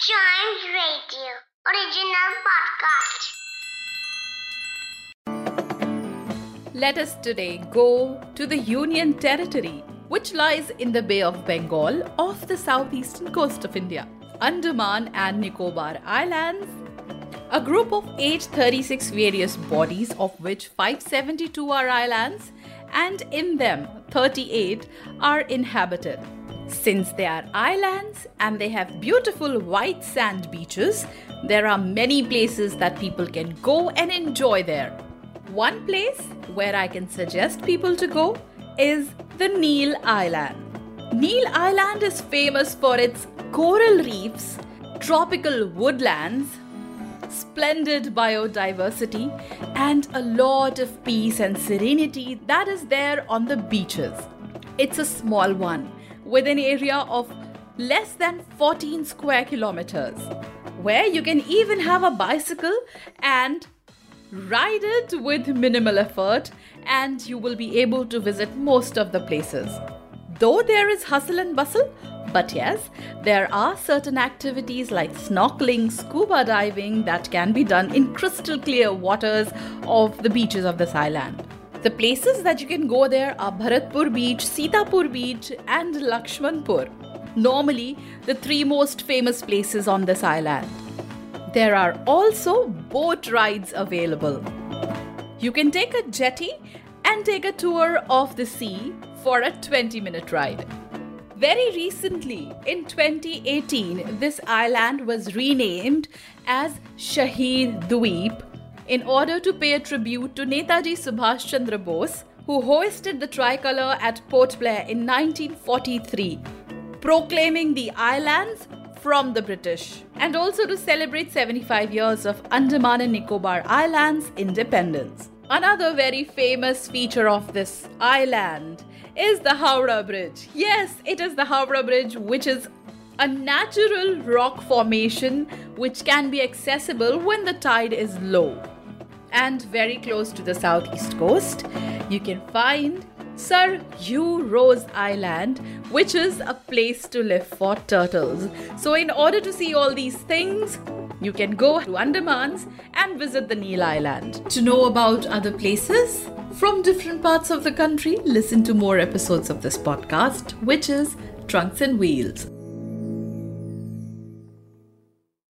Chimes Radio original podcast. Let us today go to the Union Territory, which lies in the Bay of Bengal off the southeastern coast of India, Andaman and Nicobar Islands. A group of 836 various bodies, of which 572 are islands, and in them 38 are inhabited. Since they are islands and they have beautiful white sand beaches, there are many places that people can go and enjoy there. One place where I can suggest people to go is the Neil Island. Neil Island is famous for its coral reefs, tropical woodlands, splendid biodiversity, and a lot of peace and serenity that is there on the beaches. It's a small one with an area of less than 14 square kilometers, where you can even have a bicycle and ride it with minimal effort, and you will be able to visit most of the places. Though there is hustle and bustle, but yes, there are certain activities like snorkeling, scuba diving that can be done in crystal clear waters of the beaches of this island. The places that you can go there are Bharatpur Beach, Sitapur Beach, and Lakshmanpur. Normally, the three most famous places on this island. There are also boat rides available. You can take a jetty and take a tour of the sea for a 20 minute ride. Very recently, in 2018, this island was renamed as Shaheed Dweep in order to pay a tribute to Netaji Subhash Chandra Bose, who hoisted the tricolour at Port Blair in 1943, proclaiming the islands from the British, and also to celebrate 75 years of Andaman and Nicobar Islands independence. Another very famous feature of this island is the Howrah Bridge. Yes, it is the Howrah Bridge, which is a natural rock formation which can be accessible when the tide is low and very close to the southeast coast, you can find Sir Hugh Rose Island, which is a place to live for turtles. So, in order to see all these things, you can go to Andamans and visit the Neil Island. To know about other places from different parts of the country, listen to more episodes of this podcast, which is Trunks and Wheels.